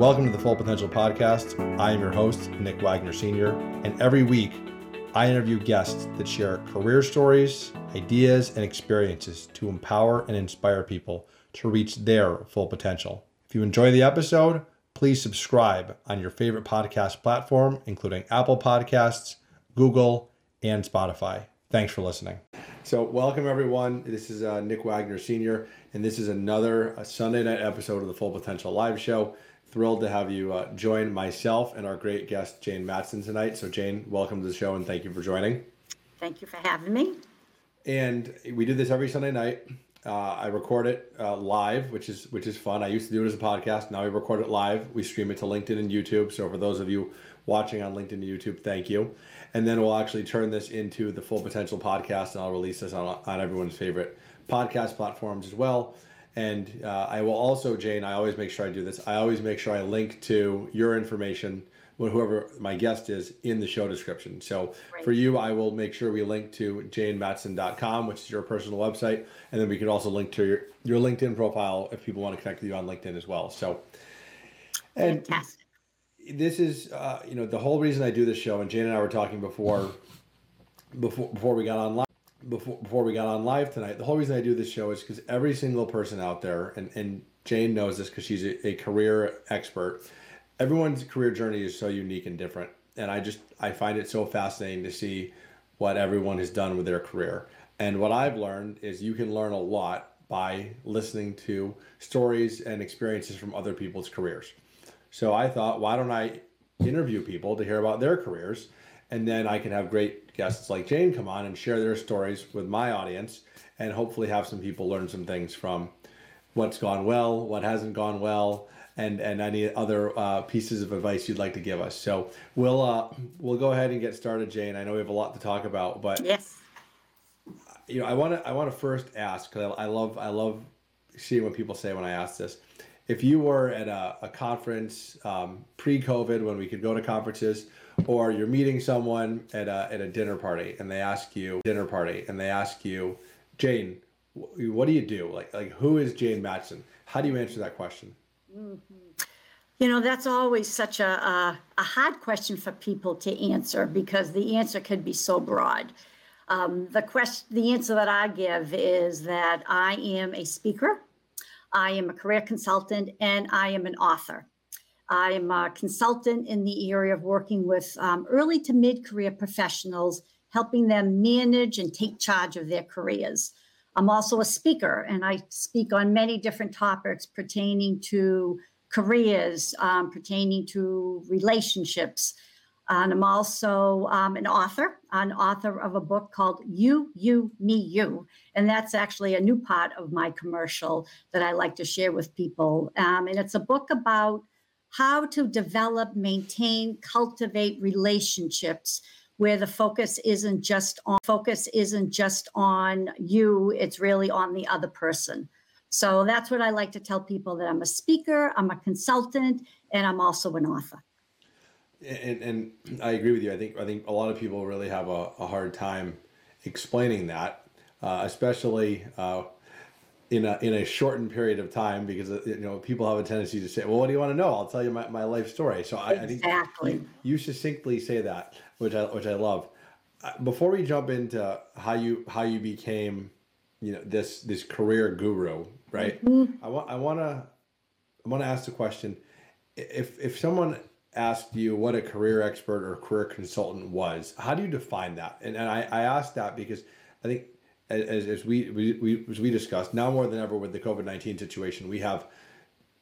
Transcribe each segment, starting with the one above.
Welcome to the Full Potential Podcast. I am your host, Nick Wagner Sr., and every week I interview guests that share career stories, ideas, and experiences to empower and inspire people to reach their full potential. If you enjoy the episode, please subscribe on your favorite podcast platform, including Apple Podcasts, Google, and Spotify. Thanks for listening. So, welcome everyone. This is uh, Nick Wagner Sr., and this is another uh, Sunday night episode of the Full Potential Live Show. Thrilled to have you uh, join myself and our great guest, Jayne Mattson, tonight. So, Jayne, welcome to the show and thank you for joining. Thank you for having me. And we do this every Sunday night. Uh, I record it uh, live, which is which is fun. I used to do it as a podcast. Now we record it live. We stream it to LinkedIn and YouTube. So for those of you watching on LinkedIn and YouTube, thank you. And then we'll actually turn this into the Full Potential podcast, and I'll release this on on everyone's favorite podcast platforms as well. And uh, I will also, Jayne, I always make sure I do this. I always make sure I link to your information whoever my guest is in the show description. So right. for you, I will make sure we link to jaynemattson.com, which is your personal website. And then we can also link to your, your LinkedIn profile if people want to connect with you on LinkedIn as well. So, and Fantastic. this is, uh, you know, the whole reason I do this show, and Jayne and I were talking before, before, before we got on live, before, before we got on live tonight, the whole reason I do this show is because every single person out there, and, and Jayne knows this because she's a, a career expert, everyone's career journey is so unique and different and i just i find it so fascinating to see what everyone has done with their career. And what i've learned is you can learn a lot by listening to stories and experiences from other people's careers. So i thought why don't i interview people to hear about their careers and then i can have great guests like jayne come on and share their stories with my audience and hopefully have some people learn some things from what's gone well what hasn't gone well and and any other uh, pieces of advice you'd like to give us. So we'll uh, we'll go ahead and get started, Jayne. I know we have a lot to talk about, but yes, you know, I want to I want to first ask because I, I, love I love seeing what people say when I ask this. If you were at a, a conference um, pre-COVID when we could go to conferences, or you're meeting someone at a at a dinner party and they ask you dinner party and they ask you, Jayne, what do you do? Like like who is Jayne Mattson? How do you answer that question? Mm-hmm. You know, that's always such a, a, a, hard question for people to answer because the answer could be so broad. Um, the question, the answer that I give is that I am a speaker, I am a career consultant, and I am an author. I am a consultant in the area of working with um, early to mid career professionals, helping them manage and take charge of their careers. I'm also a speaker, and I speak on many different topics pertaining to careers, um, pertaining to relationships. And I'm also um, an author, an author of a book called You, You, Me, You. And that's actually a new part of my commercial that I like to share with people. Um, and it's a book about how to develop, maintain, cultivate relationships where the focus isn't just on focus isn't just on you it's really on the other person. So that's what i like to tell people that i'm a speaker i'm a consultant and i'm also an author. And, and i agree with you. I think i think a lot of people really have a, a hard time explaining that uh, especially uh, in a in a shortened period of time because uh, you know people have a tendency to say, "Well, what do you want to know?" I'll tell you my, my life story. So I, exactly. I think you, you succinctly say that which I which I love. Uh, before we jump into how you how you became, you know, this this career guru, right? Mm-hmm. I want I want to I want to ask the question: if if someone asked you what a career expert or career consultant was, how do you define that? And and I I asked that because I think as, as we, we, we as we discussed now more than ever with the COVID nineteen situation, we have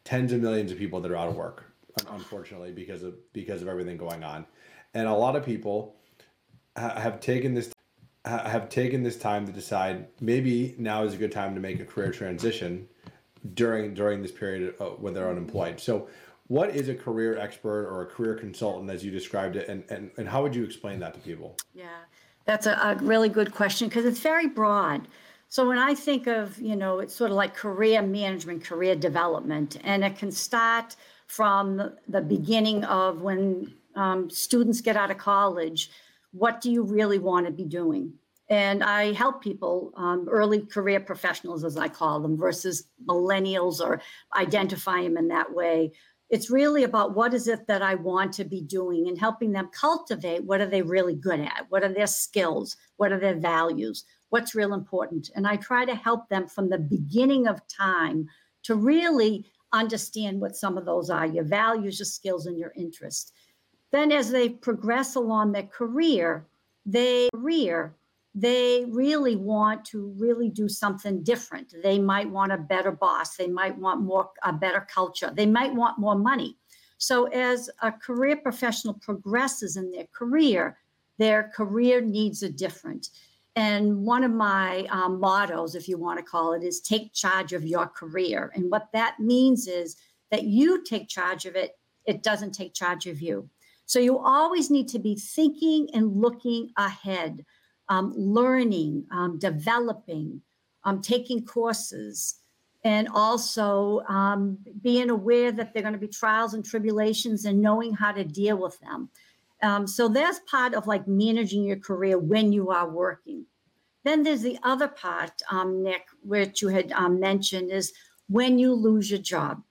tens of millions of people that are out of work, unfortunately, because of because of everything going on and a lot of people ha- have taken this ha- have taken this time to decide maybe now is a good time to make a career transition during during this period of, when they're unemployed. So, what is a career expert or a career consultant as you described it, and and, and how would you explain that to people? Yeah, that's a, a really good question because it's very broad. So when I think of, you know, it's sort of like career management, career development, and it can start from the beginning of when um, students get out of college, what do you really want to be doing? And I help people, um, early career professionals, as I call them, versus millennials or identify them in that way, it's really about what is it that I want to be doing and helping them cultivate what are they really good at? What are their skills? What are their values? What's real important? And I try to help them from the beginning of time to really understand what some of those are your values, your skills, and your interests. Then, as they progress along their career, they career they really want to really do something different. They might want a better boss. They might want more a better culture. They might want more money. So as a career professional progresses in their career, their career needs are different. And one of my um, mottos, if you want to call it, is take charge of your career. And what that means is that you take charge of it, it doesn't take charge of you. So you always need to be thinking and looking ahead um, learning, um, developing, um, taking courses, and also um, being aware that there are going to be trials and tribulations and knowing how to deal with them. Um, so that's part of like managing your career when you are working. Then there's the other part, um, Nick, which you had mentioned is when you lose your job.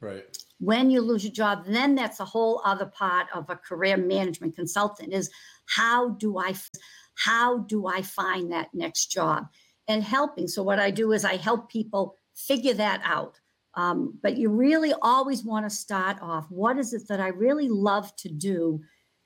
Right. When you lose your job, then that's a whole other part of a career management consultant is how do I how do I find that next job? And helping. So, what I do is I help people figure that out. Um, but you really always want to start off what is it that I really love to do?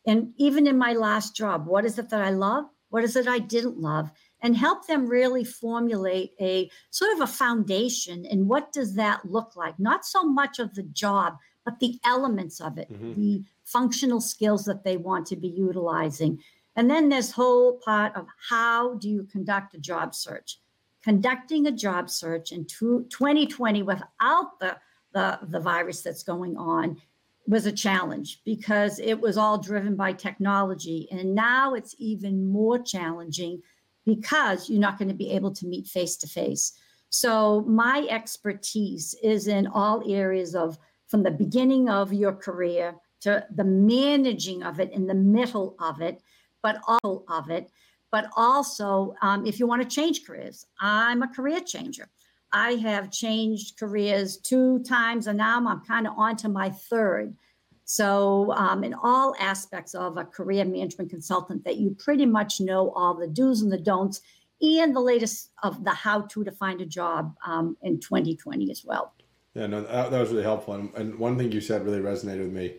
And even in my last job, what is it that I love? What is it I didn't love? And help them really formulate a sort of a foundation. And what does that look like? Not so much of the job, but the elements of it, mm-hmm. the functional skills that they want to be utilizing. And then this whole part of how do you conduct a job search? Conducting a job search in 2020 without the, the, the virus that's going on was a challenge because it was all driven by technology. And now it's even more challenging because you're not going to be able to meet face to face. So, my expertise is in all areas of from the beginning of your career to the managing of it in the middle of it but all of it. But also, um, if you want to change careers, I'm a career changer. I have changed careers two times, and now I'm kind of on to my third. So, um, in all aspects of a career management consultant, that you pretty much know all the do's and the don'ts, and the latest of the how to to find a job um, in 2020 as well. Yeah, no, that, that was really helpful. And, and one thing you said really resonated with me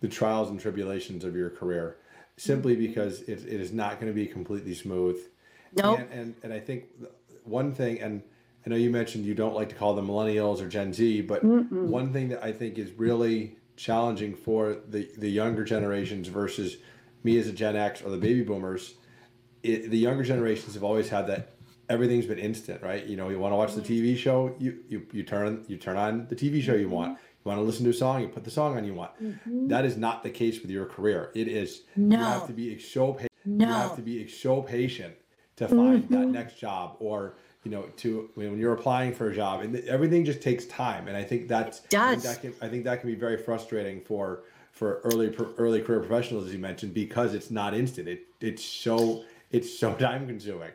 the trials and tribulations of your career simply because it, it is not going to be completely smooth. No. Nope. And, and, and I think one thing, and I know you mentioned you don't like to call them millennials or Gen Z, but Mm-mm. one thing that I think is really challenging for the, the younger generations versus me as a Gen X or the baby boomers, it, the younger generations have always had that everything's been instant, right? You know, you want to watch the mm-hmm. TV show, you, you, you turn you turn on the TV show you want. Mm-hmm. You want to listen to a song, you put the song on you want. Mm-hmm. That is not the case with your career. It is no. you have to be so patient. No. You have to be so patient to find mm-hmm. that next job or you know to when you're applying for a job and everything just takes time and I think that's it does. I think that can I think that can be very frustrating for for early early career professionals as you mentioned because it's not instant. It it's so it's so time consuming.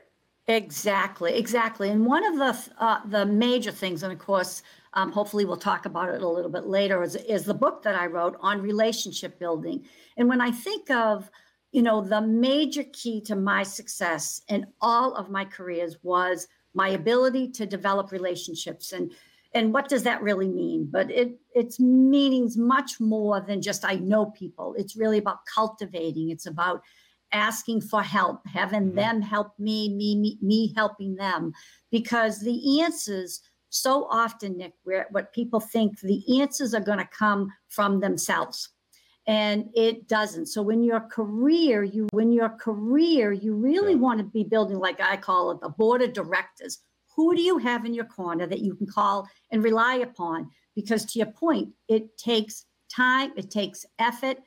Exactly, exactly. And one of the uh, the major things, and of course, um, hopefully we'll talk about it a little bit later, is, is the book that I wrote on relationship building. And when I think of, you know, the major key to my success in all of my careers was my ability to develop relationships. And and what does that really mean? But it it's meanings much more than just i know people. It's really about cultivating. It's about asking for help having mm-hmm. them help me me me, me helping them. Because the answers so often, Nick, where what people think the answers are going to come from themselves. And it doesn't. So when your career, you when your career, you really yeah. want to be building, like I call it, the board of directors. Who do you have in your corner that you can call and rely upon? Because to your point, it takes time, it takes effort,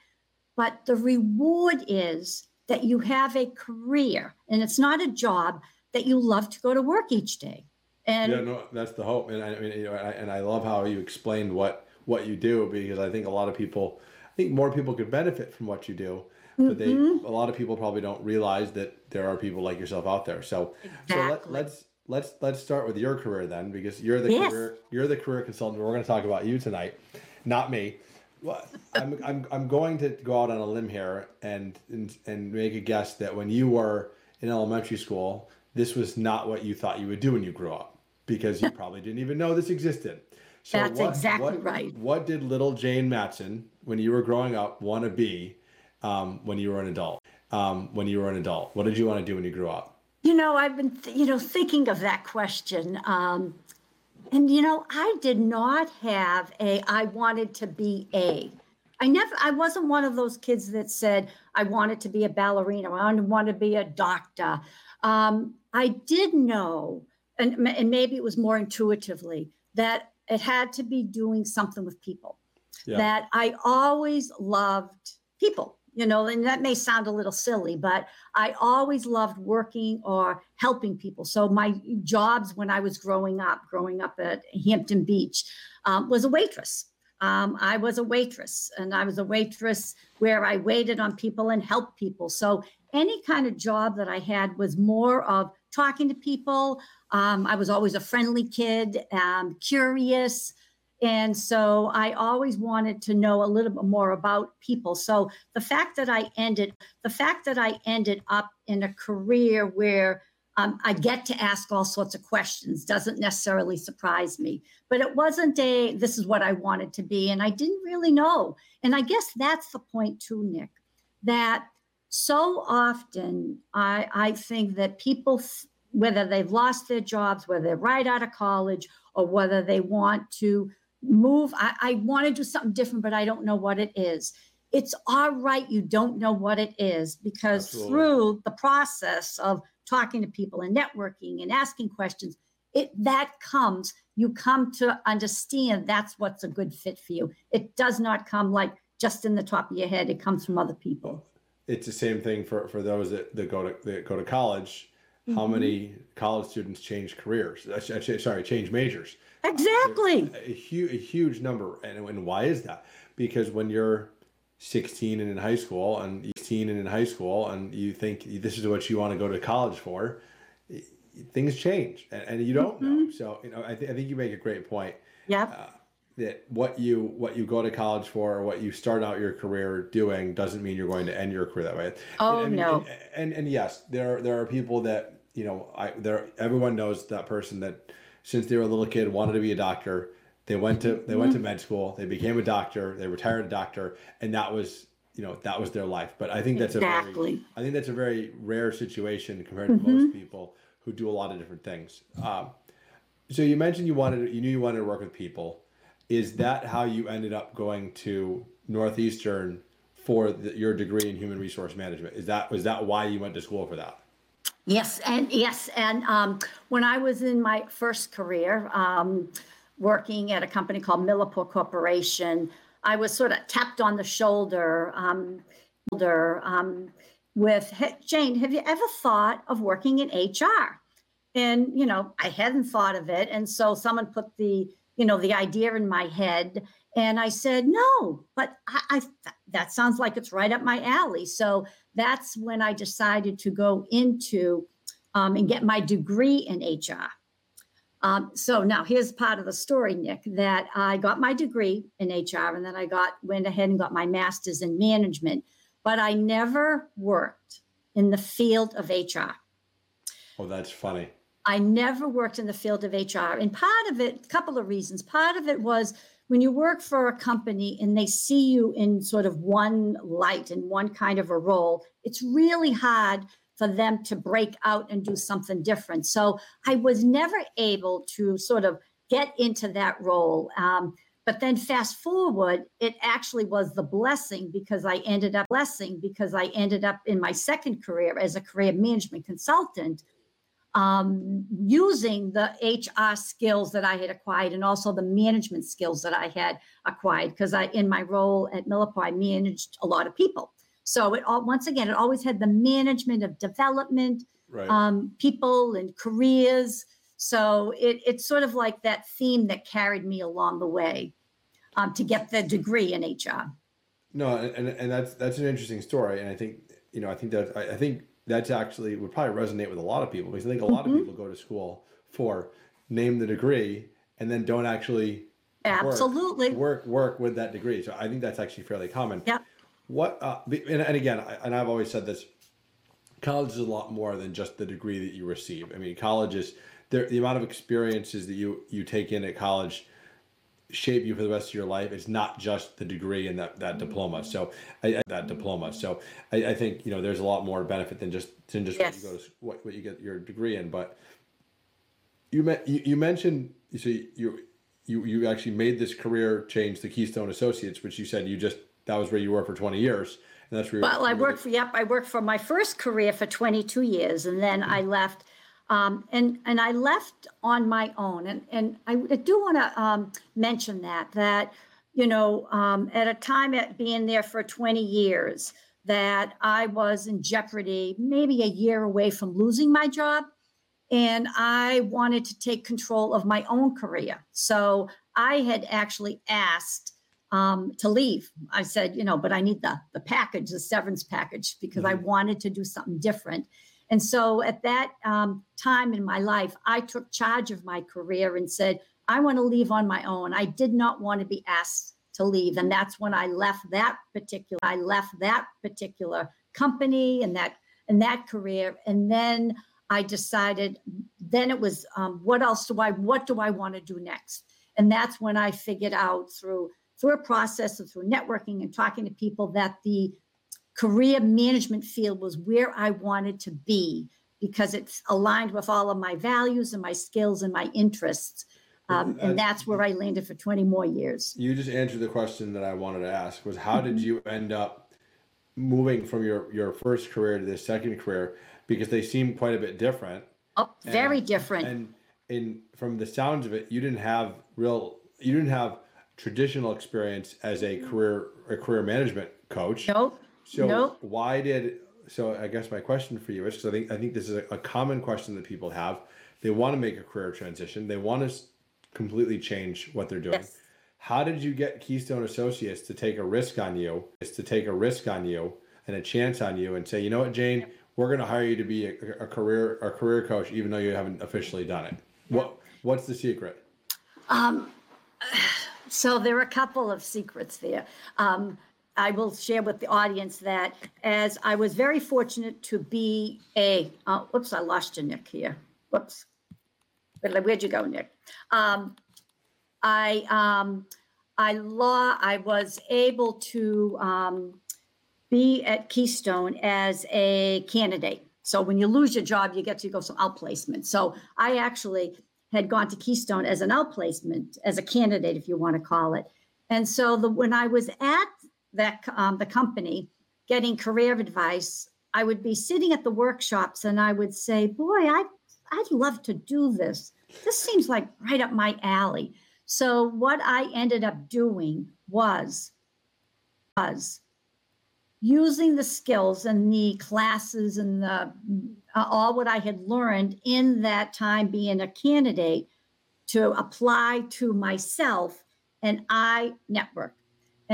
but the reward is that you have a career and it's not a job that you love to go to work each day. And yeah, no, that's the hope. And I mean, you know, I, and I love how you explained what what you do because I think a lot of people, I think more people could benefit from what you do, but they mm-hmm. a lot of people probably don't realize that there are people like yourself out there. So, exactly. so let, let's let's let's start with your career then because you're the yes. career you're the career consultant. We're going to talk about you tonight, not me. Well, I'm, I'm, I'm going to go out on a limb here and, and and make a guess that when you were in elementary school, this was not what you thought you would do when you grew up because you probably didn't even know this existed. So That's what, exactly what, right. What did little Jayne Mattson, when you were growing up, want to be um, when you were an adult? Um, when you were an adult, what did you want to do when you grew up? You know, I've been, th- you know, thinking of that question. Um, and, you know, I did not have a, I wanted to be a. I never, I wasn't one of those kids that said, I wanted to be a ballerina, I wanted to be a doctor. Um, I did know, and, and maybe it was more intuitively, that it had to be doing something with people. Yeah. That I always loved people, you know, and that may sound a little silly, but I always loved working or helping people. So my jobs when I was growing up, growing up at Hampton Beach, um, was a waitress. Um, I was a waitress, and I was a waitress where I waited on people and helped people. So any kind of job that I had was more of talking to people, um, I was always a friendly kid, um, curious. And so I always wanted to know a little bit more about people. So the fact that I ended, the fact that I ended up in a career where um, I get to ask all sorts of questions doesn't necessarily surprise me. But it wasn't a, this is what I wanted to be. And I didn't really know. And I guess that's the point too, Nick, that so often I, I think that people whether they've lost their jobs, whether they're right out of college, or whether they want to move. I, I want to do something different, but I don't know what it is. It's all right, you don't know what it is, because Absolutely. through the process of talking to people and networking and asking questions, it that comes, you come to understand that's what's a good fit for you. It does not come like just in the top of your head, it comes from other people. It's the same thing for, for those that, that go to that go to college mm-hmm. how many college students change careers? Sorry, change majors. Exactly. A, a, huge, a huge number. And, and why is that? Because when you're 16 and in high school and 18 and in high school and you think this is what you want to go to college for, things change and, and you don't mm-hmm. know. So, you know, I, th- I think you make a great point. Yeah. Uh, that what you what you go to college for or what you start out your career doing doesn't mean you're going to end your career that way. Oh and, no. And, and, and yes, there there are people that you know I there everyone knows that person that since they were a little kid wanted to be a doctor. They went to they went to med school. They became a doctor. They retired a doctor, and that was you know that was their life. But I think that's exactly. a very I think that's a very rare situation compared to mm-hmm. most people who do a lot of different things. Um, so you mentioned you wanted you knew you wanted to work with people is that how you ended up going to Northeastern for the, your degree in human resource management? Is that was that why you went to school for that? Yes, and yes, and um, when I was in my first career, um, working at a company called Millipore Corporation, I was sort of tapped on the shoulder, um, shoulder um, with hey, Jayne. Have you ever thought of working in HR? And you know, I hadn't thought of it, and so someone put the you know, the idea in my head. And I said, no, but I, I that sounds like it's right up my alley. So that's when I decided to go into um, and get my degree in HR. Um, so now here's part of the story, Nick, that I got my degree in HR and then I got went ahead and got my master's in management, but I never worked in the field of HR. Oh, that's funny. I never worked in the field of HR. And part of it, a couple of reasons. Part of it was when you work for a company and they see you in sort of one light and one kind of a role, it's really hard for them to break out and do something different. So I was never able to sort of get into that role. Um, but then fast forward, it actually was the blessing because I ended up blessing because I ended up in my second career as a career management consultant um, using the HR skills that I had acquired and also the management skills that I had acquired because I, in my role at Millipore, I managed a lot of people. So it all, once again, it always had the management of development, right. um, people and careers. So it, it's sort of like that theme that carried me along the way um, to get the degree in HR. No, and, and that's that's an interesting story, and I think you know I think that I, I think that's actually would probably resonate with a lot of people because I think a lot mm-hmm. of people go to school for name the degree and then don't actually Absolutely. work, work work with that degree. So I think that's actually fairly common. Yeah. What uh, and, and again, I- and I've always said this: college is a lot more than just the degree that you receive. I mean, college is there. The amount of experiences that you you take in at college shape you for the rest of your life. It's not just the degree and that, that diploma. Mm-hmm. So I, I- that diploma. So I, I think you know there's a lot more benefit than just than just Yes. what you go to what, what you get your degree in. But you met you, you mentioned so you you you actually made this career change to Keystone Associates, which you said you just that was where you were for 20 years, and that's where you Well, I worked for, yep, I worked for my first career for 22 years and then mm-hmm. I left. Um, and, and I left on my own. And, and I do want to um, mention that, that, you know, um, at a time at being there for 20 years, that I was in jeopardy, maybe a year away from losing my job. And I wanted to take control of my own career. So I had actually asked um, to leave. I said, you know, but I need the the package, the severance package, because I wanted to do something different. And so at that um, time in my life, I took charge of my career and said, I want to leave on my own. I did not want to be asked to leave, and that's when I left that particular. I left that particular company and that and that career, and then I decided. Then it was, um, what else do I? What do I want to do next? And that's when I figured out through through a process of through networking and talking to people that the career management field was where I wanted to be because it's aligned with all of my values and my skills and my interests. Um, uh, and that's where I landed for 20 more years. you just answered the question that I wanted to ask was how did mm-hmm. you end up moving from your your first career to this second career because they seem quite a bit different Oh, very And- different. And in from the sounds of it, you didn't have real you didn't have traditional experience as a mm-hmm. career a career management coach. nope. So nope. why did so I guess my question for you is because I think I think this is a, a common question that people have. They want to make a career transition. They want to completely change what they're doing. Yes. How did you get Keystone Associates to take a risk on you? Is to take a risk on you and a chance on you and say, you know what, Jayne, we're going to hire you to be a, a career a career coach, even though you haven't officially done it. What What's the secret? Um, So there are a couple of secrets there. Um, I will share with the audience that as I was very fortunate to be a, uh, whoops, I lost you, Nick, here. Whoops. Where'd you go, Nick? Um, I, um, I law, I was able to, um, be at Keystone as a candidate. So when you lose your job, you get to go some outplacement. So I actually had gone to Keystone as an outplacement, as a candidate, if you want to call it. And so the when I was at that um, the company getting career advice, I would be sitting at the workshops and I would say, "Boy, I I'd love to do this. This seems like right up my alley." So what I ended up doing was was using the skills and the classes and the uh, all what I had learned in that time being a candidate to apply to myself and I network.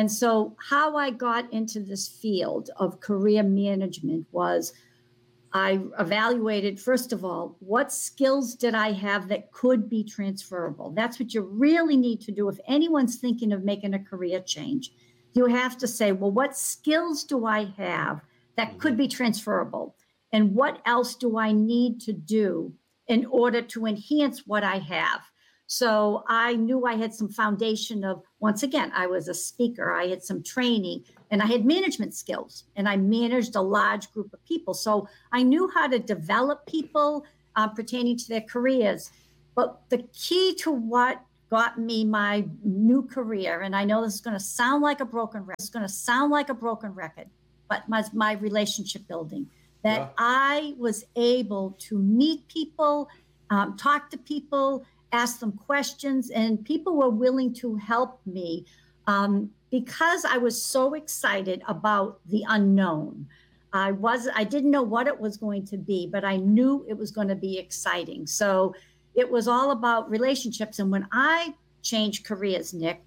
And so how I got into this field of career management was I evaluated first of all what skills did I have that could be transferable. That's what you really need to do if anyone's thinking of making a career change you have to say, well, what skills do I have that mm-hmm. could be transferable? And what else do I need to do in order to enhance what I have? So I knew I had some foundation of, once again, I was a speaker, I had some training, and I had management skills, and I managed a large group of people. So I knew how to develop people uh, pertaining to their careers. But the key to what got me my new career. And I know this is going to sound like a broken record. It's going to sound like a broken record, but my, my relationship building. That Yeah. I was able to meet people, um, talk to people, ask them questions, and people were willing to help me um, because I was so excited about the unknown. I was I didn't know what it was going to be, but I knew it was going to be exciting. So it was all about relationships. And when I changed careers, Nick,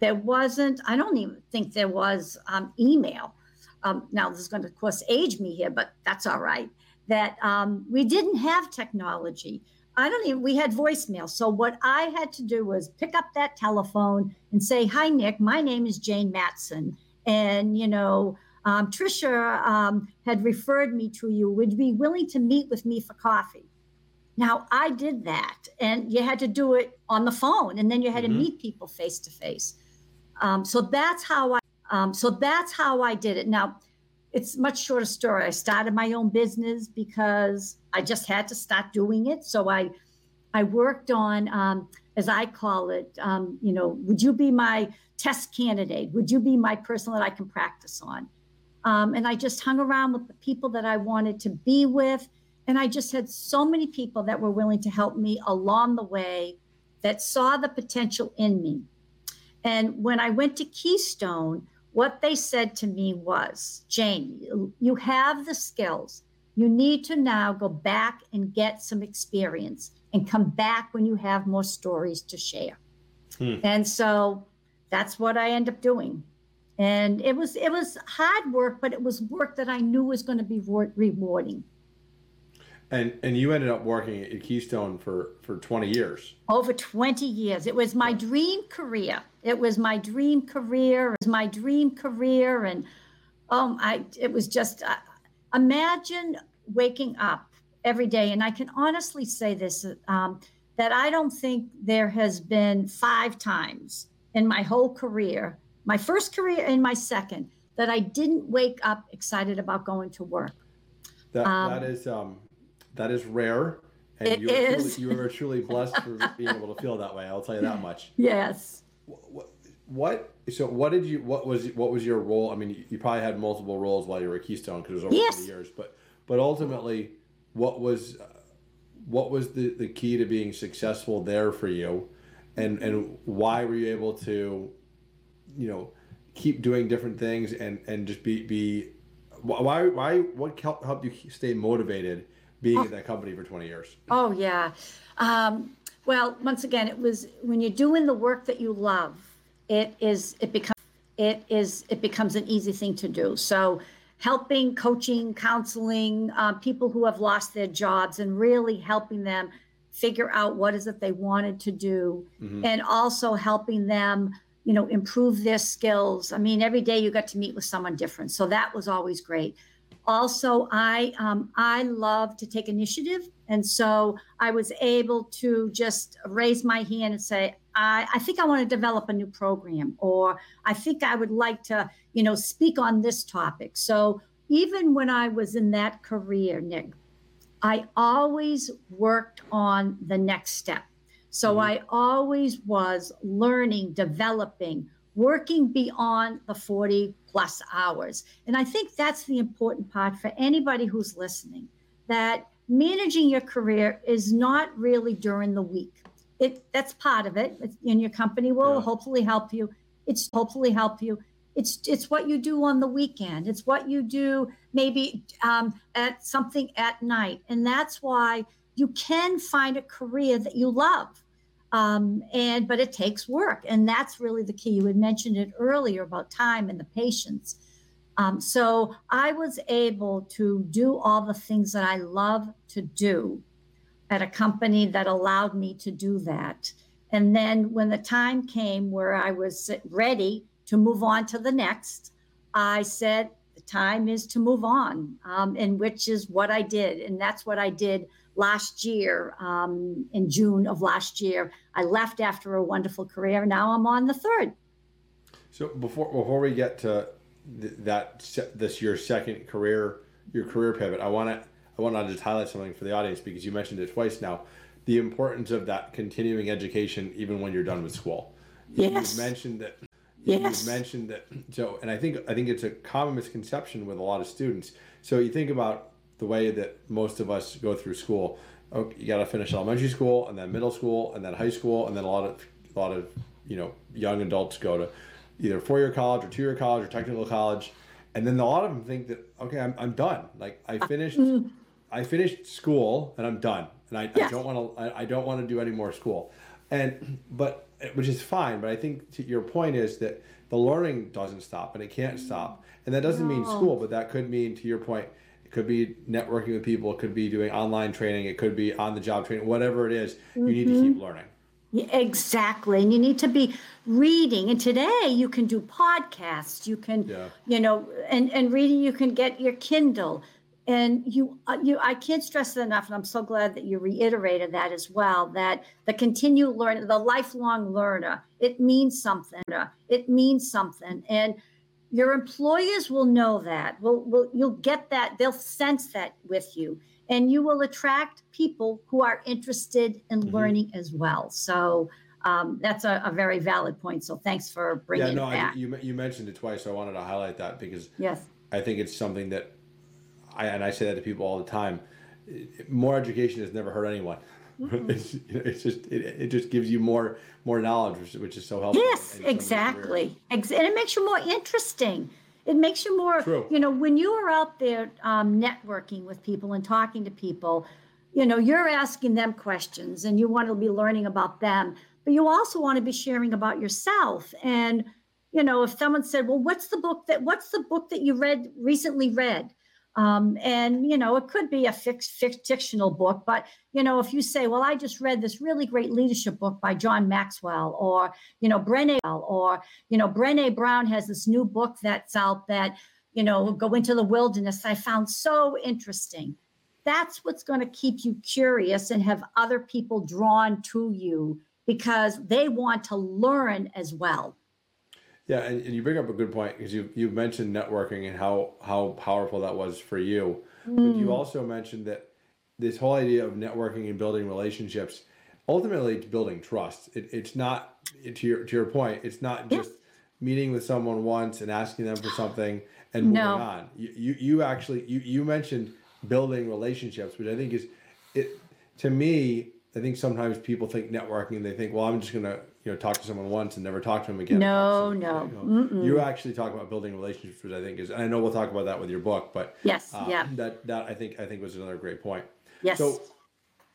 there wasn't, I don't even think there was um, email. Um, now, this is going to, of course, age me here, but that's all right. That um, we didn't have technology. I don't even, we had voicemail. So what I had to do was pick up that telephone and say, Hi, Nick, my name is Jayne Mattson. And, you know, um, Trisha um, had referred me to you. Would you be willing to meet with me for coffee? Now, I did that, and you had to do it on the phone, and then you had mm-hmm. to meet people face to face. So that's how I. Um, so that's how I did it. Now, it's much shorter story. I started my own business because I just had to start doing it. So I, I worked on, um, as I call it, um, you know, would you be my test candidate? Would you be my person that I can practice on? Um, and I just hung around with the people that I wanted to be with. And I just had so many people that were willing to help me along the way that saw the potential in me. And when I went to Keystone, what they said to me was Jayne, you have the skills. You need to now go back and get some experience and come back when you have more stories to share. Hmm. And so that's what I end up doing. And it was it was hard work, but it was work that I knew was going to be rewarding. And and you ended up working at Keystone for for 20 years. Over 20 years. It was my dream career. It was my dream career. It was my dream career and um I it was just uh, imagine waking up every day and I can honestly say this um, that I don't think there has been five times in my whole career, my first career and my second, that I didn't wake up excited about going to work. That um, that is um that is rare. And it you, are is. Truly, you are truly blessed for being able to feel that way. I'll tell you that much. Yes. What, what so what did you what was what was your role? I mean, you probably had multiple roles while you were at Keystone because it was over yes. 20 years. But but ultimately, what was uh, what was the, the key to being successful there for you, and and why were you able to, you know, keep doing different things and and just be be why why what helped you stay motivated being oh. at that company for 20 years? Oh, yeah. Um, well, once again, it was when you're doing the work that you love, it is, it becomes, it is, it becomes an easy thing to do. So, helping, coaching, counseling uh, people who have lost their jobs and really helping them figure out what is it they wanted to do mm-hmm. and also helping them you know improve their skills i mean every day you got to meet with someone different so that was always great also i um, i love to take initiative. And so i was able to just raise my hand and say I, I think i want to develop a new program or i think i would like to you know speak on this topic. So even when i was in that career nick i always worked on the next step. So mm-hmm. i always was learning developing working beyond the 40 plus hours. And I think that's the important part for anybody who's listening that managing your career is not really during the week. It that's part of it. And your company will yeah. hopefully help you. It's hopefully help you. It's it's what you do on the weekend. It's what you do maybe um, at something at night, and that's why you can find a career that you love um, and but it takes work, and that's really the key. You had mentioned it earlier about time and the patience. Um, so I was able to do all the things that I love to do at a company that allowed me to do that. And then when the time came where I was ready to move on to the next, I said, the time is to move on, um, and which is what I did. And that's what I did last year, um, in June of last year. I left after a wonderful career. Now I'm on the third. So before before we get to th- that this your second career your career pivot, I want to I want to just highlight something for the audience because you mentioned it twice now. The importance of that continuing education even when you're done with school. Yes. You mentioned that. Yes. You mentioned that. So, and I think I think it's a common misconception with a lot of students. So you think about the way that most of us go through school. Oh, you got to finish elementary school and then middle school and then high school and then a lot of a lot of you know young adults go to either four year college or two year college or technical college, and then a lot of them think that okay, I'm, I'm done. Like I finished I finished school and I'm done, and I, yes. I don't want to I, I don't want to do any more school, and but which is fine. But I think to your point is that the learning doesn't stop and it can't stop, and that doesn't no. mean school, but that could mean to your point It could be networking with people. It could be doing online training. It could be on the job training. Whatever it is, you need to keep learning. Exactly. And you need to be reading. And today you can do podcasts. You can, Yeah. you know, and, and reading, you can get your Kindle. And you, uh, you, I can't stress it enough. And I'm so glad that you reiterated that as well, that the continued learner, the lifelong learner, it means something. It means something. And your employers will know that. Will will you'll get that. They'll sense that with you, and you will attract people who are interested in Mhm. learning as well. So um, that's a, a very valid point. So thanks for bringing Yeah, no, it I, back. you you mentioned it twice, so I wanted to highlight that because yes. I think it's something that I and I say that to people all the time. More education has never hurt anyone. It's, it's just it, it just gives you more more knowledge, which, which is so helpful. Yes, in so many careers. exactly. Ex- and it makes you more interesting. It makes you more, True. you know, when you are out there um, networking with people and talking to people, you know, you're asking them questions and you want to be learning about them, but you also want to be sharing about yourself. And, you know, if someone said, well, what's the book that, what's the book that you read, recently read? Um, and, you know, it could be a fictional book, but, you know, if you say, well, I just read this really great leadership book by John Maxwell or, you know, Brené or, you know, Brené Brown has this new book that's out that, you know, go into the wilderness. I found so interesting. That's what's going to keep you curious and have other people drawn to you because they want to learn as well. Yeah, and, and you bring up a good point because you you mentioned networking and how how powerful that was for you. But Mm. you also mentioned that this whole idea of networking and building relationships, ultimately, it's building trust. It, it's not to your to your point. It's not just meeting with someone once and asking them for something and moving on. You, you you actually you you mentioned building relationships, which I think is it to me. I think sometimes people think networking. They think, well, I'm just gonna you know talk to someone once and never talk to them again. No, no. you know. You actually talk about building relationships, which I think is, and I know we'll talk about that with your book, but Yes. uh, yeah. that that I think I think was another great point. Yes. So,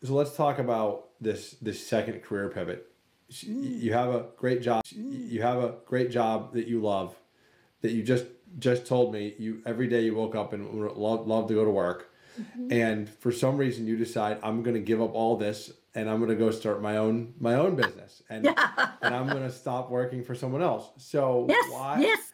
so let's talk about this this second career pivot. Mm. You have a great job. Mm. You have a great job that you love, that you just just told me you every day you woke up and loved love love to go to work, mm-hmm. and for some reason you decide I'm going to give up all this and I'm going to go start my own my own business and yeah. and I'm going to stop working for someone else. So yes. why? Yes.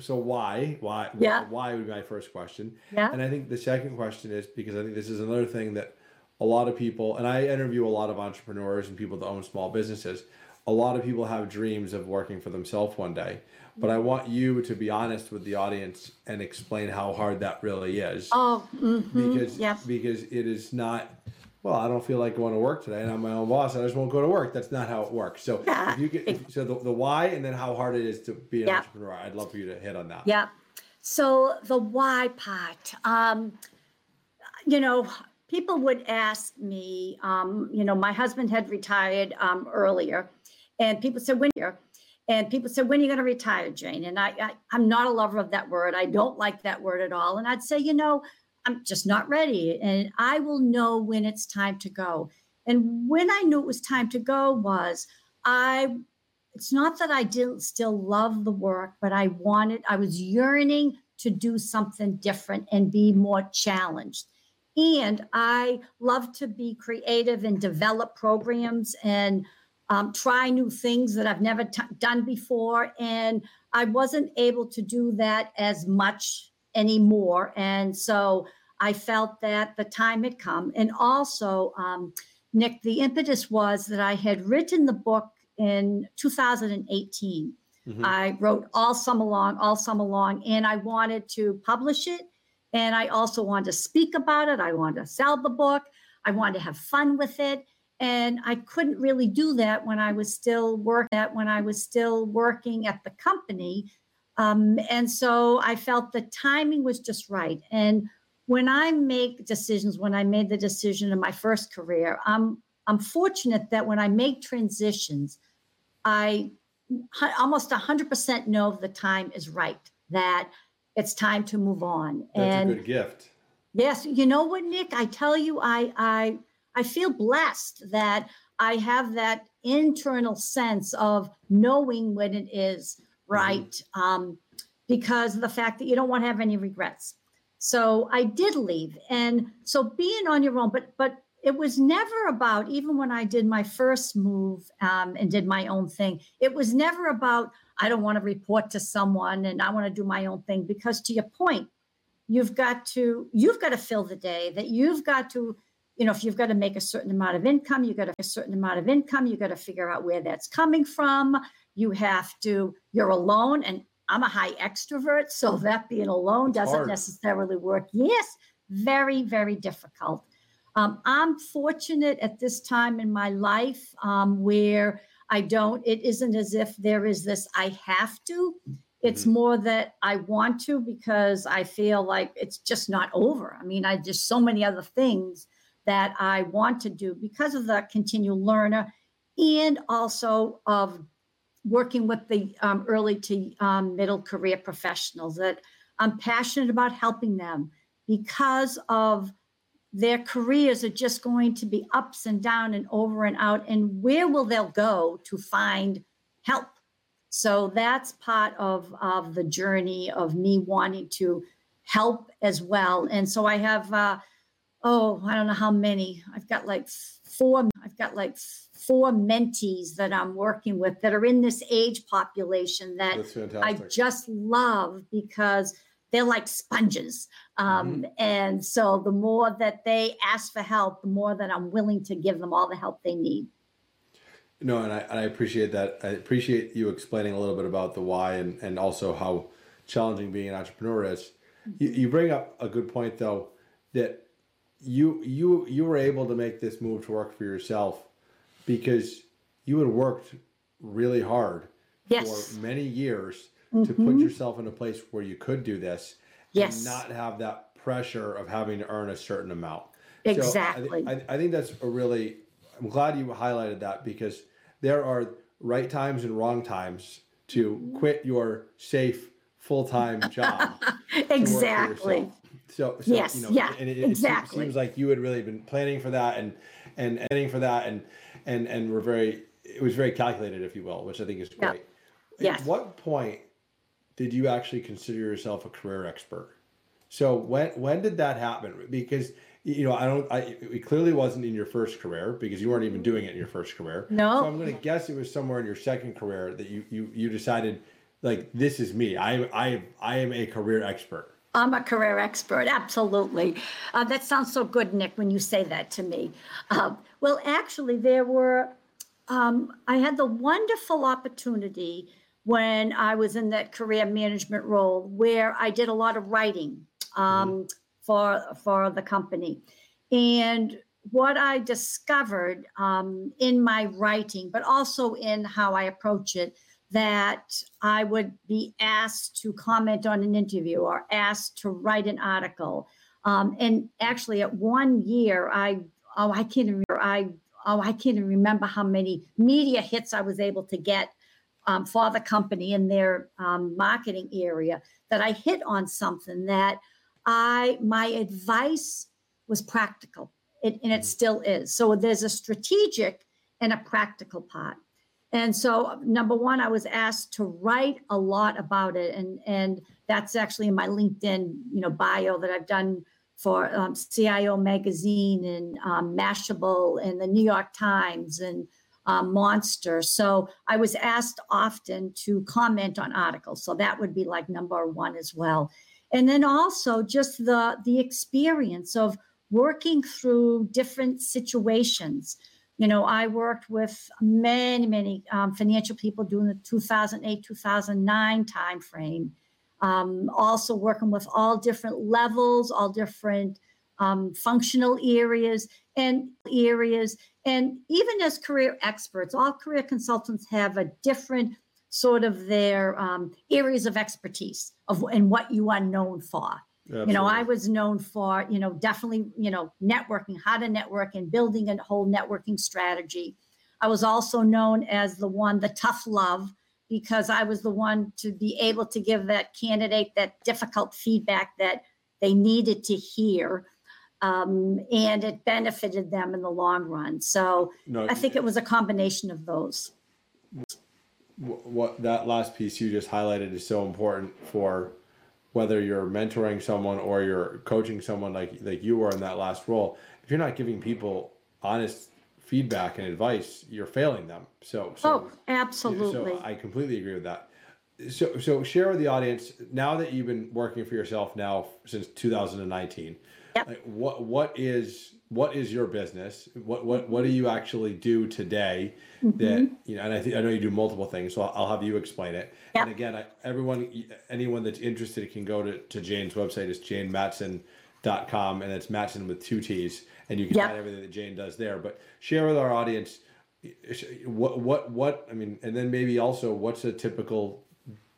So why? Why? Yeah. Why would be my first question. Yeah. And I think the second question is because I think this is another thing that a lot of people, and I interview a lot of entrepreneurs and people that own small businesses. A lot of people have dreams of working for themselves one day, but I want you to be honest with the audience and explain how hard that really is. Oh, mhm, because yep. because it is not. Well, I don't feel like going to work today, and I'm my own boss. I just won't go to work. That's not how it works. So Yeah. if you get if, so the, the why and then how hard it is to be an Yeah. entrepreneur. I'd love for you to hit on that. Yeah. So the why part, um, you know, people would ask me, um, you know, my husband had retired um, earlier, and people said, when you're, and people said, when are you going to retire, Jayne? And I, I, I'm not a lover of that word. I don't like that word at all. And I'd say, you know, I'm just not ready, and I will know when it's time to go. And when I knew it was time to go was I it's not that I didn't still love the work, but I wanted, I was yearning to do something different and be more challenged. And I love to be creative and develop programs and um, try new things that I've never t- done before. And I wasn't able to do that as much anymore. And so I felt that the time had come. And also, um, Nick, the impetus was that I had written the book in 2018. Mhm. I wrote all summer long, all summer long, and I wanted to publish it. And I also wanted to speak about it. I wanted to sell the book. I wanted to have fun with it. And I couldn't really do that when I was still work that when I was still working at the company. Um, and so I felt the timing was just right. And when I make decisions, when I made the decision in my first career, I'm I'm fortunate that when I make transitions, I almost 100% know the time is right, that it's time to move on. That's and a good gift. Yes, you know what, Nick? I tell you, I I I feel blessed that I have that internal sense of knowing when it is right, um, because of the fact that you don't want to have any regrets. So I did leave. And so being on your own, but, but it was never about, even when I did my first move um, and did my own thing, it was never about, I don't want to report to someone and I want to do my own thing. Because to your point, you've got to, you've got to fill the day, that you've got to, you know, if you've got to make a certain amount of income, you've got to a certain amount of income, you've got to figure out where that's coming from. You have to, you're alone. And I'm a high extrovert. So that being alone It's doesn't hard. necessarily work. Yes, very, very difficult. Um, I'm fortunate at this time in my life um, where I don't, it isn't as if there is this, I have to. It's more that I want to because I feel like it's just not over. I mean, I just so many other things that I want to do because of the continual learner and also of working with the um, early to um, middle career professionals that I'm passionate about helping them because of their careers are just going to be ups and down and over and out and where will they go to find help? So that's part of of the journey of me wanting to help as well. And so i have uh oh i don't know how many i've got like four i've got like four mentees that i'm working with that are in this age population that I just love because they're like sponges. Um, And so the more that they ask for help, the more that I'm willing to give them all the help they need. No, and I, and I appreciate that. I appreciate you explaining a little bit about the why and, and also how challenging being an entrepreneur is. You, you bring up a good point though, that you you you were able to make this move to work for yourself because you had worked really hard Yes. for many years to put mm-hmm. yourself in a place where you could do this Yes. and not have that pressure of having to earn a certain amount. So I Exactly. I, I think that's a really, I'm glad you highlighted that because there are right times and wrong times to mm-hmm. quit your safe full time job. to work for exactly. So, so Yes, you know, yeah, and it, it exactly. seems like you had really been planning for that and and planning for that and and and were very it was very calculated, if you will, which I think is Yeah. great. Yes. At what point did you actually consider yourself a career expert? So when when did that happen? Because you know, I don't. I it clearly wasn't in your first career because you weren't even doing it in your first career. No. So I'm going to guess it was somewhere in your second career that you you you decided like this is me. I I I am a career expert. I'm a career expert, absolutely. Uh, that sounds so good, Nick, when you say that to me. Uh, well, actually, there were, um, I had the wonderful opportunity when I was in that career management role where I did a lot of writing um, for, for the company. And what I discovered um, in my writing, but also in how I approach it, that I would be asked to comment on an interview or asked to write an article. Um, and actually, at one year, I oh I can't remember I oh I can't even remember how many media hits I was able to get um, for the company in their um, marketing area. That I hit on something that I my advice was practical, it, and it still is. So there's a strategic and a practical part. And so, number one, I was asked to write a lot about it, and and that's actually in my LinkedIn, you know, bio that I've done for um, CIO magazine and um, Mashable and the New York Times and um, Monster. So I was asked often to comment on articles. So that would be like number one as well. And then also just the the experience of working through different situations you know i worked with many many um, financial people during the 2008 2009 timeframe. Um, also working with all different levels all different um, functional areas and areas. And even as career experts all career consultants have a different sort of their um, areas of expertise of and what you are known for you know i was known for you know definitely you know networking how to network and building a whole networking strategy. I was also known as the one the tough love because i was the one to be able to give that candidate that difficult feedback that they needed to hear um, and it benefited them in the long run. So No, i think it was a combination of those. Wh- what that last piece you just highlighted is so important for whether you're mentoring someone or you're coaching someone like like you were in that last role, if you're not giving people honest feedback and advice, you're failing them. So, so oh, absolutely. So I completely agree with that. So, so share with the audience now that you've been working for yourself now since 2019. Yep. Like what what is what is your business? What what what do you actually do today? Mm-hmm. That you know, and I think I know you do multiple things, so I'll, I'll have you explain it. And again, I, everyone, anyone that's interested can go to, to Jayne's website. It's jaynemattson.com, and it's Mattson with two T's, and you can find everything that Jayne does there. But share with our audience what what what I mean, and then maybe also what's a typical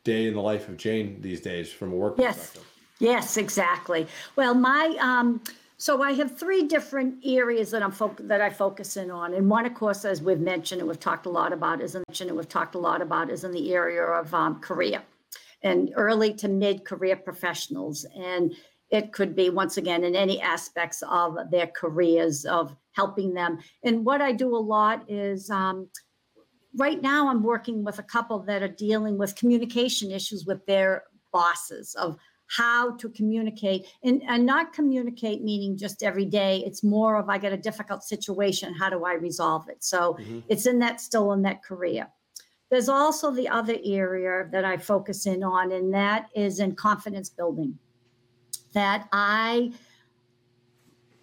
day in the life of Jayne these days from a work yes. perspective. Yes, exactly. Well, my um, so I have three different areas that I'm fo- that I focus in on, and one, of course, as we've mentioned and we've talked a lot about, is in, and we've talked a lot about, is in the area of um, career and early to mid career professionals, and it could be once again in any aspects of their careers of helping them. And what I do a lot is. Um, right now, I'm working with a couple that are dealing with communication issues with their bosses of how to communicate and, and not communicate meaning just every day. It's more of i get a difficult situation. How do i resolve it? So mm-hmm. it's in that still in that career there's also the other area that i focus in on and that is in confidence building. That i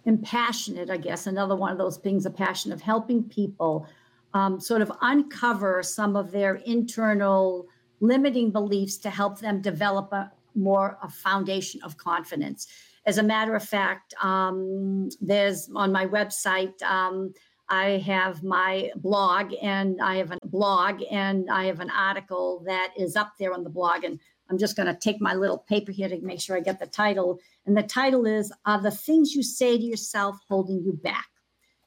am passionate i guess another one of those things a passion of helping people um, sort of uncover some of their internal limiting beliefs to help them develop a, more a foundation of confidence. As a matter of fact, um, there's on my website, um, I have my blog and I have a blog and I have an article that is up there on the blog. And I'm just going to take my little paper here to make sure I get the title. And the title is Are the Things You Say to Yourself Holding You Back?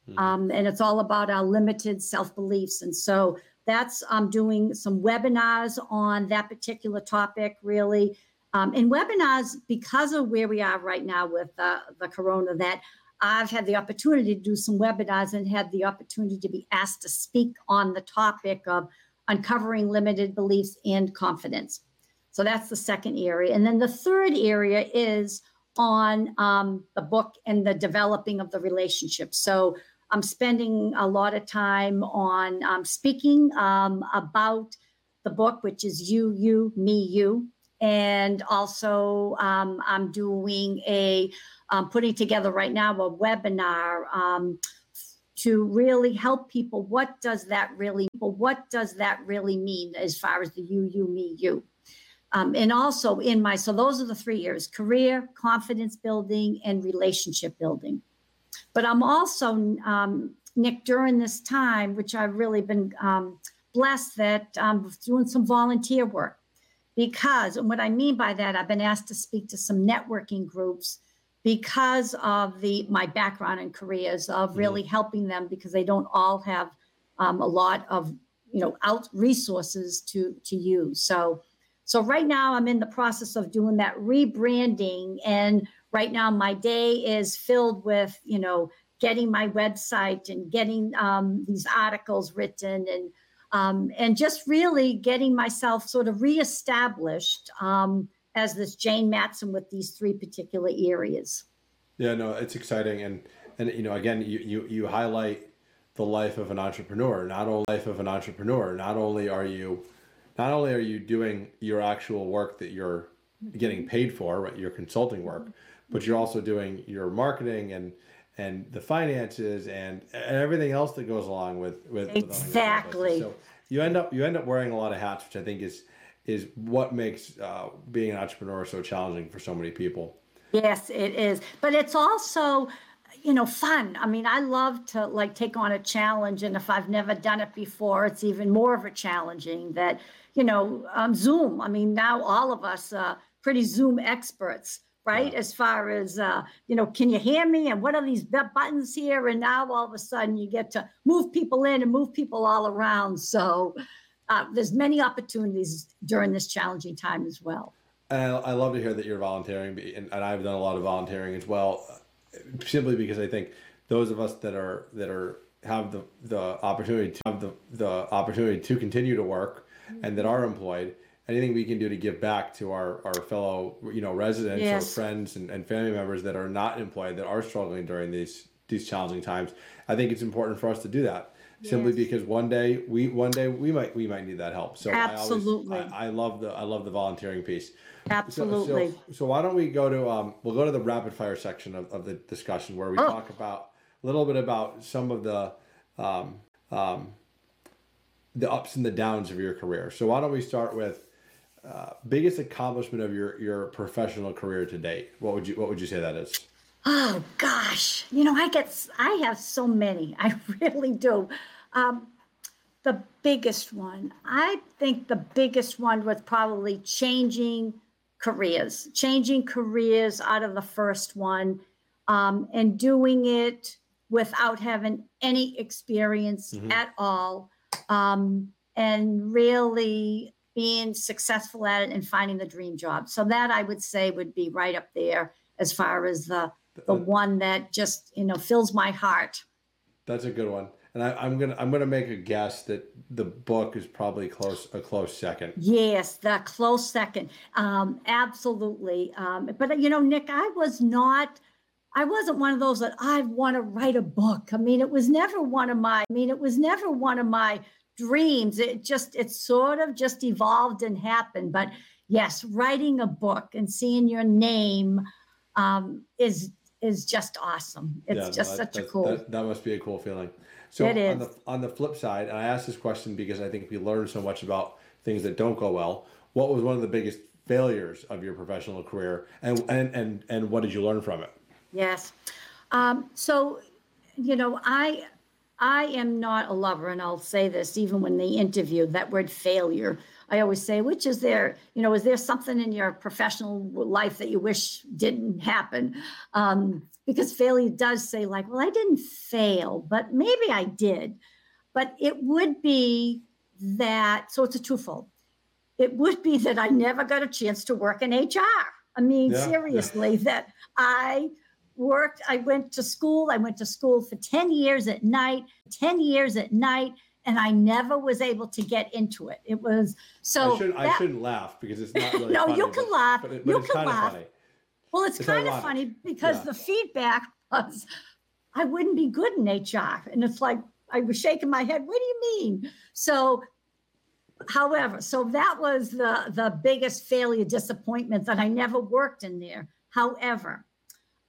Mm-hmm. Um, and it's all about our limited self beliefs. And so that's I'm doing some webinars on that particular topic, really. Um, in webinars, because of where we are right now with uh, the corona, that I've had the opportunity to do some webinars and had the opportunity to be asked to speak on the topic of uncovering limited beliefs and confidence. So that's the second area. And then the third area is on um, the book and the developing of the relationship. So I'm spending a lot of time on um, speaking um, about the book, which is You, You, Me, You and also um, I'm doing a um, putting together right now a webinar um, to really help people. What does that really? What does that really mean as far as the you, you, me, you? Um, and also in my so those are the three areas: career, confidence building, and relationship building. But I'm also um, Nick during this time, which I've really been um, blessed that I'm doing some volunteer work because and what i mean by that i've been asked to speak to some networking groups because of the my background in careers of mm-hmm. really mm-hmm. helping them because they don't all have um, a lot of you know out resources to to use so so right now i'm in the process of doing that rebranding and right now my day is filled with you know getting my website and getting um, these articles written and um, and just really getting myself sort of reestablished um, as this Jayne Mattson with these three particular areas. Yeah, no, it's exciting, and and you know, again, you you you highlight the life of an entrepreneur, not only life of an entrepreneur. Not only are you, not only are you doing your actual work that you're getting paid for, right, your consulting work, but you're also doing your marketing and and the finances and, and everything else that goes along with with exactly. With so you end up you end up wearing a lot of hats, which I think is is what makes uh, being an entrepreneur so challenging for so many people. Yes, it is, but it's also you know fun. I mean i love to like take on a challenge and if i've never done it before it's even more of a challenging that you know um, zoom. I mean now all of us uh, pretty zoom experts right? As far as, uh, you know, can you hear me? And what are these buttons here? And now all of a sudden you get to move people in and move people all around. So uh, there's many opportunities during this challenging time as well. And I love to hear that you're volunteering, and I've done a lot of volunteering as well, simply because I think those of us that are that are have the the opportunity to have the the opportunity to continue to work, and that are employed, anything we can do to give back to our, our fellow you know residents Yes. or friends and, and family members that are not employed that are struggling during these these challenging times i think it's important for us to do that simply because one day we one day we might we might need that help so Absolutely. I, always, I, I love the i love the volunteering piece So- Absolutely. so, so, why don't we go to um, we'll go to the rapid fire section of, of the discussion where we Oh. talk about a little bit about some of the um, um, the ups and the downs of your career. So why don't we start with uh, biggest accomplishment of your your professional career to date? What would you what would you say that is? Oh gosh, you know, I get, I have so many. I really do. Um, the biggest one, I think the biggest one was probably changing careers, changing careers out of the first one, um, and doing it without having any experience Mhm. at all, um, and really being successful at it and finding the dream job. So that I would say would be right up there as far as the the one that just you know fills my heart. That's a good one. And I, I'm gonna I'm gonna make a guess that the book is probably close a close second. Yes, the close second. Um, absolutely. Um, but you know, Nick, I was not. I wasn't one of those that I want to write a book. I mean, it was never one of my. I mean, it was never one of my dreams. It just it sort of just evolved and happened. But yes, writing a book and seeing your name um, is is just awesome. It's Yeah, just that- such a cool. That, that must be a cool feeling. So on the on the flip side, and I asked this question because I think we learn so much about things that don't go well. What was one of the biggest failures of your professional career, and and and and what did you learn from it? Yes. Um, so, you know, I I am not a lover, and I'll say this even when they interview that word failure. I always say, which is there, you know, is there something in your professional life that you wish didn't happen? Um, because failure does say, like, well, I didn't fail, but maybe I did. But it would be that, so it's a twofold. It would be that I never got a chance to work in HR. I mean, Yeah, yeah. seriously, that I worked, I went to school, I went to school for 10 years at night, 10 years at night, and I never was able to get into it. It was so. I shouldn't I shouldn't laugh because it's not really No, funny, you but- can laugh. but, it- but You can laugh. funny. Well, it's, It's kind of funny because Yeah. the feedback was I wouldn't be good in HR. And it's like, I was shaking my head. What do you mean? So, however, so that was the, the biggest failure, disappointment that I never worked in there. However,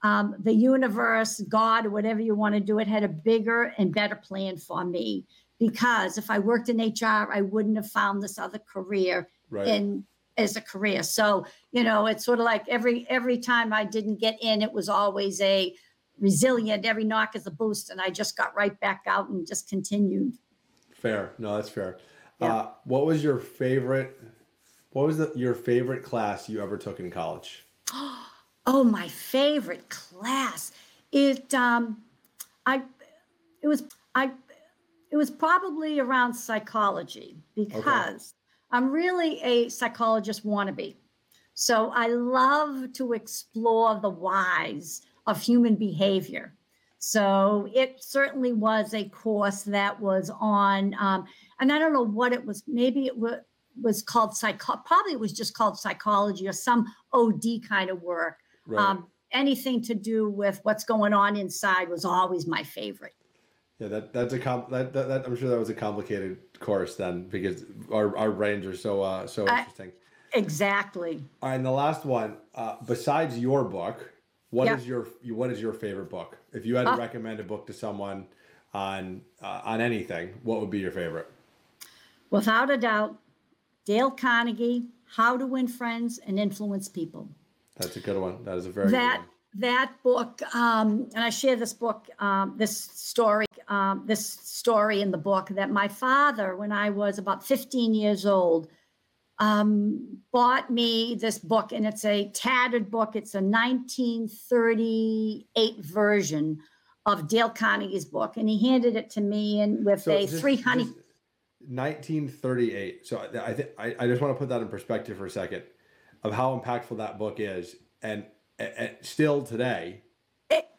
um, the universe, God, whatever you want to do it, had a bigger and better plan for me. Because if I worked in HR, I wouldn't have found this other career Right. in as a career. So, you know, it's sort of like every every time I didn't get in, it was always a resilient, every knock is a boost. And I just got right back out and just continued. Fair. No, that's fair. Yeah. Uh, what was your favorite? What was the, your favorite class you ever took in college? Oh, my favorite class. It um I it was I it was probably around psychology because I'm really a psychologist wannabe. So I love to explore the whys of human behavior. So it certainly was a course that was on, um, and I don't know what it was. Maybe it wa- was called psycho. Probably it was just called psychology or some OD kind of work. Right. Um, anything to do with what's going on inside was always my favorite. yeah, that that's a com- that, that, that I'm sure that was a complicated course then because our, our brains are so uh, so I- interesting. Exactly. All right, and the last one. Uh, besides your book, what is Yeah. your what is your favorite book? If you had to Uh, recommend a book to someone on uh, on anything, what would be your favorite? Without a doubt, Dale Carnegie, How to Win Friends and Influence People. That's a good one. That is a very that good one. that book um, and i share this book um, this story um, this story in the book that my father when i was about 15 years old um, bought me this book and it's a tattered book it's a 1938 version of dale carnegie's book and he handed it to me and with a just- 300 1938. So I I think I, I just want to put that in perspective for a second of how impactful that book is, and, and still today.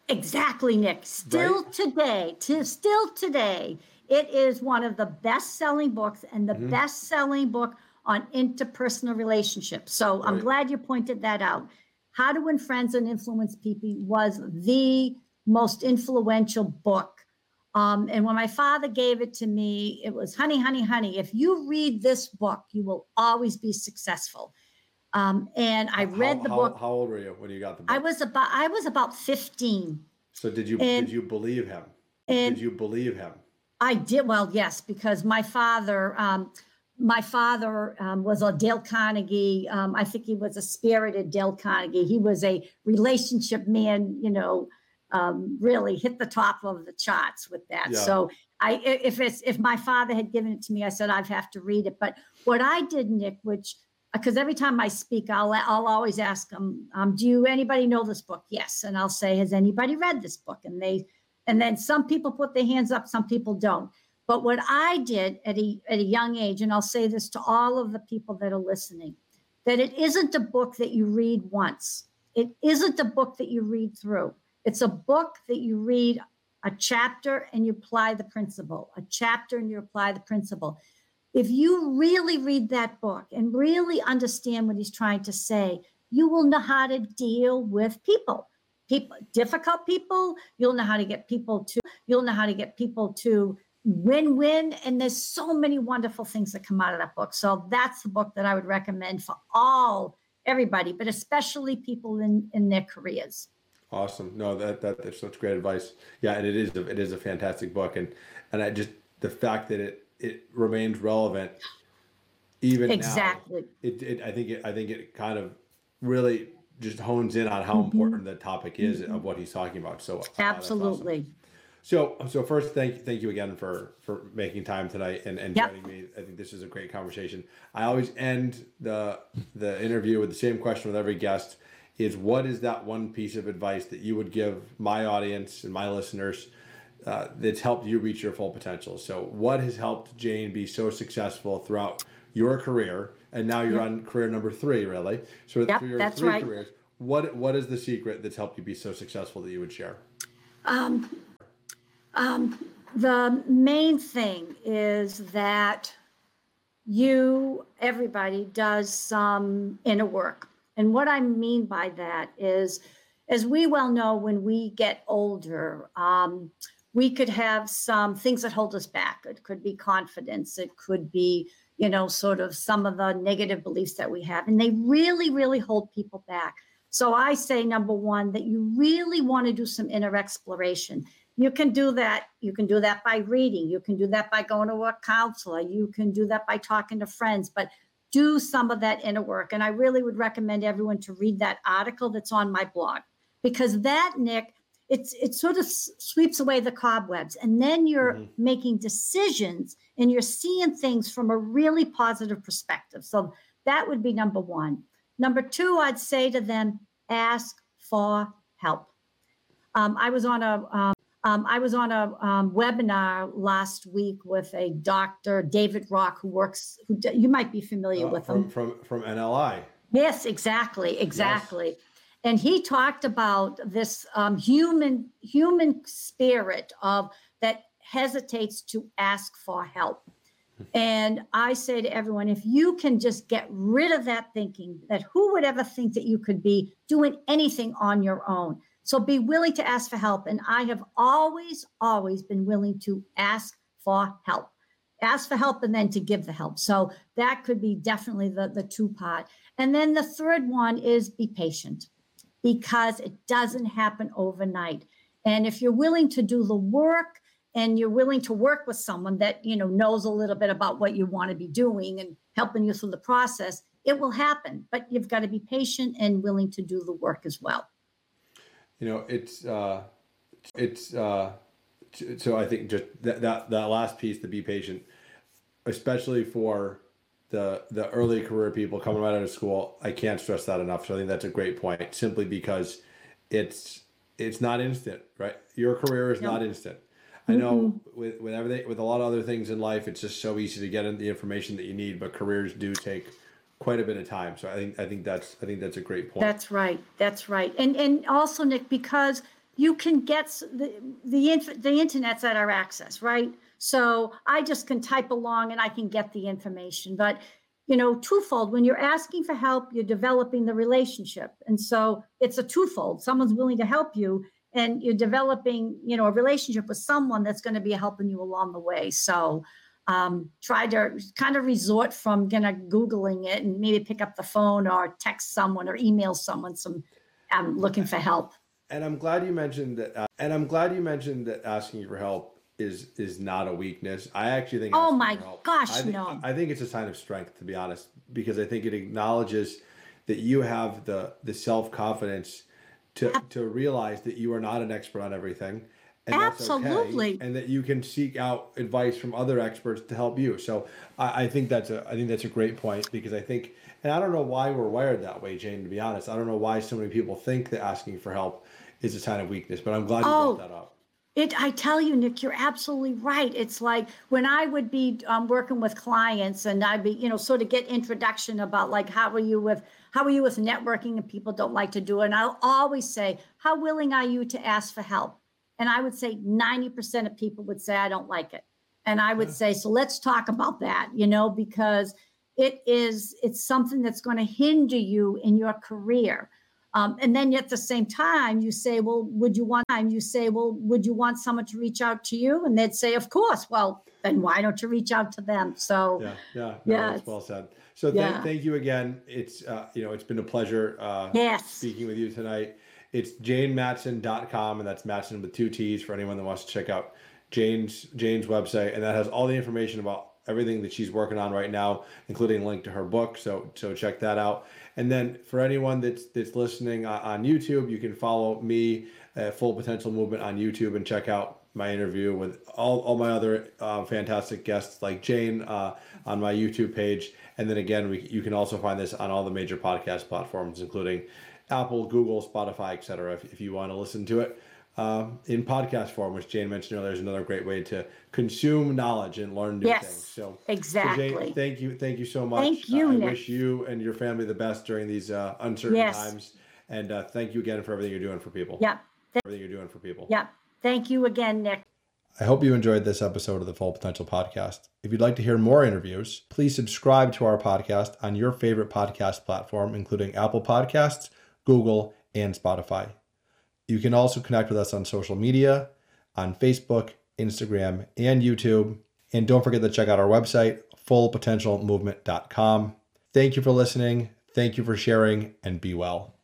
Exactly, Nick. Still Right? today, to still today, it is one of the best-selling books and the Mhm. best-selling book on interpersonal relationships. So I'm glad you pointed that out. How to Win Friends and Influence People was the most influential book. Um, and when my father gave it to me, it was, honey, honey, honey, if you read this book, you will always be successful. Um, and I read how, the book. How old were you when you got the book? I was about I was about 15. so did you and- did you believe him? Did you believe him? I did well, yes, because my father, um, my father um, was a Dale Carnegie. Um, I think he was a spirited Dale Carnegie. He was a relationship man. You know, um, really hit the top of the charts with that. Yeah. So i- if it's if my father had given it to me, I said I'd have to read it. But what I did, Nick, which because every time I speak, I'll I'll always ask them, um, "Do you anybody know this book?" Yes, and I'll say, "Has anybody read this book?" And they and then some people put their hands up, some people don't. But what I did at a, at a young age, and I'll say this to all of the people that are listening, that it isn't a book that you read once. It isn't a book that you read through. It's a book that you read a chapter and you apply the principle, a chapter and you apply the principle. If you really read that book and really understand what he's trying to say, you will know how to deal with people people difficult people you'll know how to get people to you'll know how to get people to win-win and there's so many wonderful things that come out of that book so that's the book that i would recommend for all everybody but especially people in in their careers Awesome. No, that, that that's such great advice. Yeah, and it is a, it is a fantastic book, and and I just the fact that it it remains relevant even exactly now. It, it I think it I think it kind of really just hones in on how Mm-hmm. important the topic is of what he's talking about. So uh, that's awesome. absolutely So, so first, thank thank you again for for making time tonight and, and Yep. joining me. I think this is a great conversation. I always end the the interview with the same question with every guest: is what is that one piece of advice that you would give my audience and my listeners uh, that's helped you reach your full potential? So, what has helped Jayne be so successful throughout your career? And now you're on career number three, really. So, Yep, through your that's three right. careers, what what is the secret that's helped you be so successful that you would share? the main thing is that you everybody does some inner work and what i mean by that is as we well know when we get older um, we could have some things that hold us back. It could be confidence. It could be you know sort of some of the negative beliefs that we have and they really really hold people back. So i say number one that you really want to do some inner exploration. You can do that you can do that by reading you can do that by going to a counselor you can do that by talking to friends but do some of that inner work and i really would recommend everyone to read that article that's on my blog because that nick it's it sort of s- sweeps away the cobwebs and then you're Mhm. making decisions and you're seeing things from a really positive perspective so that would be number one number two i'd say to them ask for help um, i was on a um, um, I was on a um, webinar last week with a doctor, David Rock, who works. Who you might be familiar Uh, with from him. from from NLI. Yes, exactly, exactly. And he talked about this um, human human spirit of that hesitates to ask for help. And I say to everyone, if you can just get rid of that thinking, that who would ever think that you could be doing anything on your own? So be willing to ask for help. And I have always, always been willing to ask for help. Ask for help and then to give the help. So that could be definitely the, the two part. And then the third one is be patient because it doesn't happen overnight. And if you're willing to do the work and you're willing to work with someone that you know knows a little bit about what you want to be doing and helping you through the process, it will happen. But you've got to be patient and willing to do the work as well. You know, it's uh, it's uh, so I think just that that that last piece to be patient, especially for the the early career people coming right out of school. I can't stress that enough. So I think that's a great point. Simply because it's it's not instant, right? Your career is No. not instant. I know mm-hmm. with with everything with a lot of other things in life, it's just so easy to get in the information that you need, but careers do take quite a bit of time. So I think I think that's I think that's a great point. That's right. That's right. And and also Nick, because you can get the the inf- the internet's at our access, right? So I just can type along and I can get the information. But you know, twofold. When you're asking for help, you're developing the relationship. And so it's a twofold. Someone's willing to help you and you're developing, you know, a relationship with someone that's going to be helping you along the way. So um, try to kind of resort from kind of Googling it and maybe pick up the phone or text someone or email someone some I'm looking for help. And I'm glad you mentioned that. Uh, and I'm glad you mentioned that asking for help is is not a weakness. I actually think. Oh my gosh, I think, no! I think it's a sign of strength, to be honest, because I think it acknowledges that you have the the self confidence to to realize that you are not an expert on everything. And Absolutely, okay, and that you can seek out advice from other experts to help you. So I, I think that's a I think that's a great point because I think, and I don't know why we're wired that way, Jayne. To be honest, I don't know why so many people think that asking for help is a sign of weakness. But I'm glad you oh, brought that up. It, I tell you, Nick, you're absolutely right. It's like when I would be um, working with clients, and I'd be, you know, sort of get introduction about like how are you with how are you with networking, and people don't like to do it. And I'll always say, how willing are you to ask for help? And I would say 90% of people would say I don't like it, and I would yeah. say, so let's talk about that, you know, because it is it's something that's going to hinder you in your career. Um, and then at the same time, you say, well, would you want time? You say, well, would you want someone to reach out to you? And they'd say, of course. Well, then why don't you reach out to them? So yeah, yeah, no, yeah, that's well said. So th- yeah. thank you again. It's uh, you know, it's been a pleasure uh, yes. speaking with you tonight. It's jaynemattson.com, and that's Mattson with two T's for anyone that wants to check out Jayne's Jayne's website, and that has all the information about everything that she's working on right now, including a link to her book. So so check that out. And then for anyone that's that's listening on YouTube, you can follow me, uh, Full Potential Movement on YouTube, and check out my interview with all, all my other uh, fantastic guests like Jayne uh, on my YouTube page. And then again, we, you can also find this on all the major podcast platforms, including Apple, Google, Spotify, etc. If, if you want to listen to it uh, in podcast form, which Jayne mentioned earlier, is another great way to consume knowledge and learn new yes, things. So exactly. So Jayne, thank you, thank you so much. Thank you. Uh, I wish you and your family the best during these uh, uncertain yes. times, and uh, thank you again for everything you're doing for people. Yeah. Th- everything you're doing for people. Yeah. Thank you again, Nick. I hope you enjoyed this episode of the Full Potential Podcast. If you'd like to hear more interviews, please subscribe to our podcast on your favorite podcast platform, including Apple Podcasts, Google, and Spotify. You can also connect with us on social media, on Facebook, Instagram, and YouTube. And don't forget to check out our website, fullpotentialmovement.com. Thank you for listening. Thank you for sharing, and be well.